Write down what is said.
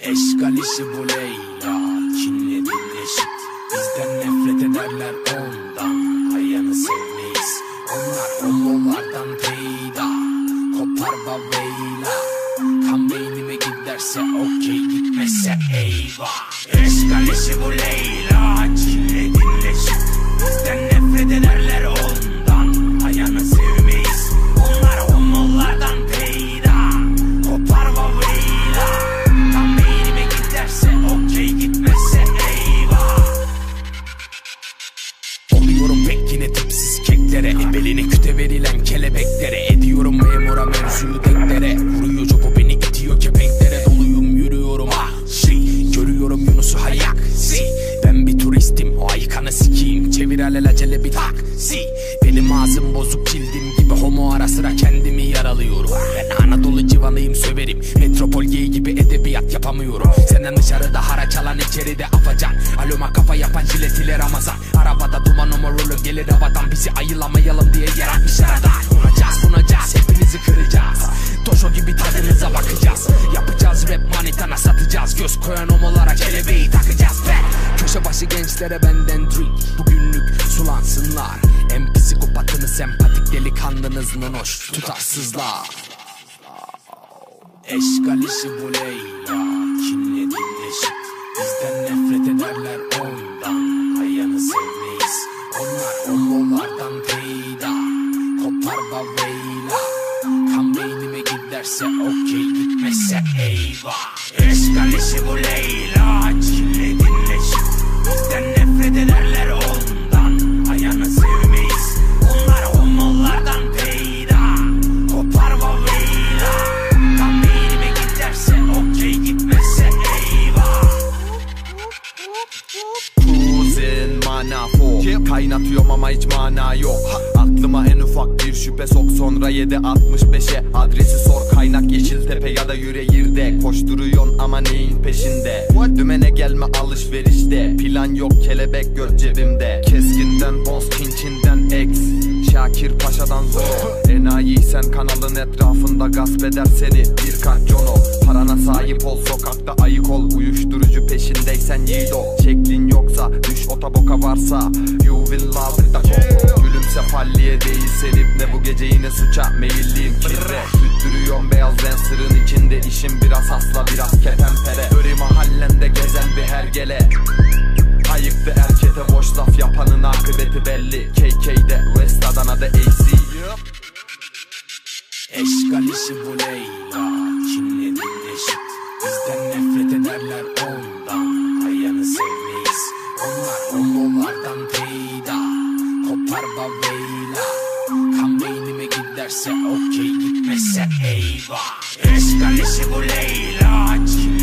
Eşgal işi bu Leyla. Kinli dinleşik Bizden nefret ederler ondan. Hayanı sevmeyiz. Onlar homolardan peyda. Kopar baveyla Kan beynime giderse okey gitmezse eyvah. Eşgal işi bu Leyla. Kinli Alelacele bir taksi Benim ağzım bozuk cildim gibi Homo ara sıra kendimi yaralıyorum. Ben Anadolu civanıyım söverim. Metropol geyi gibi edebiyat yapamıyorum. Senden dışarıda haraç alan içeride afacan. Aloma kafa yapan jilet ile Ramazan. Arabada duman omurulu gelir havadan Bizi ayılamayalım diye yaratmışlar adam Unacağız bunacağız hepinizi kıracağız. Toşo gibi tadınıza bakacağız. Yapacağız rap manitana satacağız. Göz koyan homolara kelebeği takacağız. Köşe başı gençlere benden drink psikopatını sempatik delikanlınız nonoş Tutarsızlar Eşgal işi bu Leyla Kinli dinleşik Bizden nefret ederler ondan Hayanı sevmeyiz. Onlar homolardan peyda Kopar baveyla Kan beynime giderse okey gitmezse eyvah. Eşgal işi bu Leyla Kinli dinleşik Bizden nefret Kuzin mana fo Kaynatıyorum ama hiç mana yok. Aklıma en ufak bir şüphe sok Sonra 7.65'e adresi sor. Kaynak Yeşiltepe ya da Yüreğir'de Koşturuyon ama neyin peşinde? Dümene gelme alışverişte. Plan yok kelebek göt cebimde. Keskinden boz kinçinden ex Şakir Paşa'dan zor. Enayi sen kanalın etrafında gasp eder seni. Birkaç jono Parana sahip ol. Sokakta ayık ol Uyuşturucu peşindeysen yiğit ol. Yoksa düş otoboka varsa You will love it. Da Gülümse falliye değil selip ne bu gece yine suça meyilliyim. Kirre Tüttürüyorum beyaz dancer'ın içinde. İşim biraz hasla biraz ketenpere Öri mahallende gezen bir hergele. Ayıktı erkete boş laf yapanın akıbeti belli. KK'de West Adana'da AC Eşgal işi bu Leyla. Kinli dinleşik Bizden nefret ederler ondan Beynime giderse okey gitmezse eyvah. Eşgal işi bu Leyla. Kinli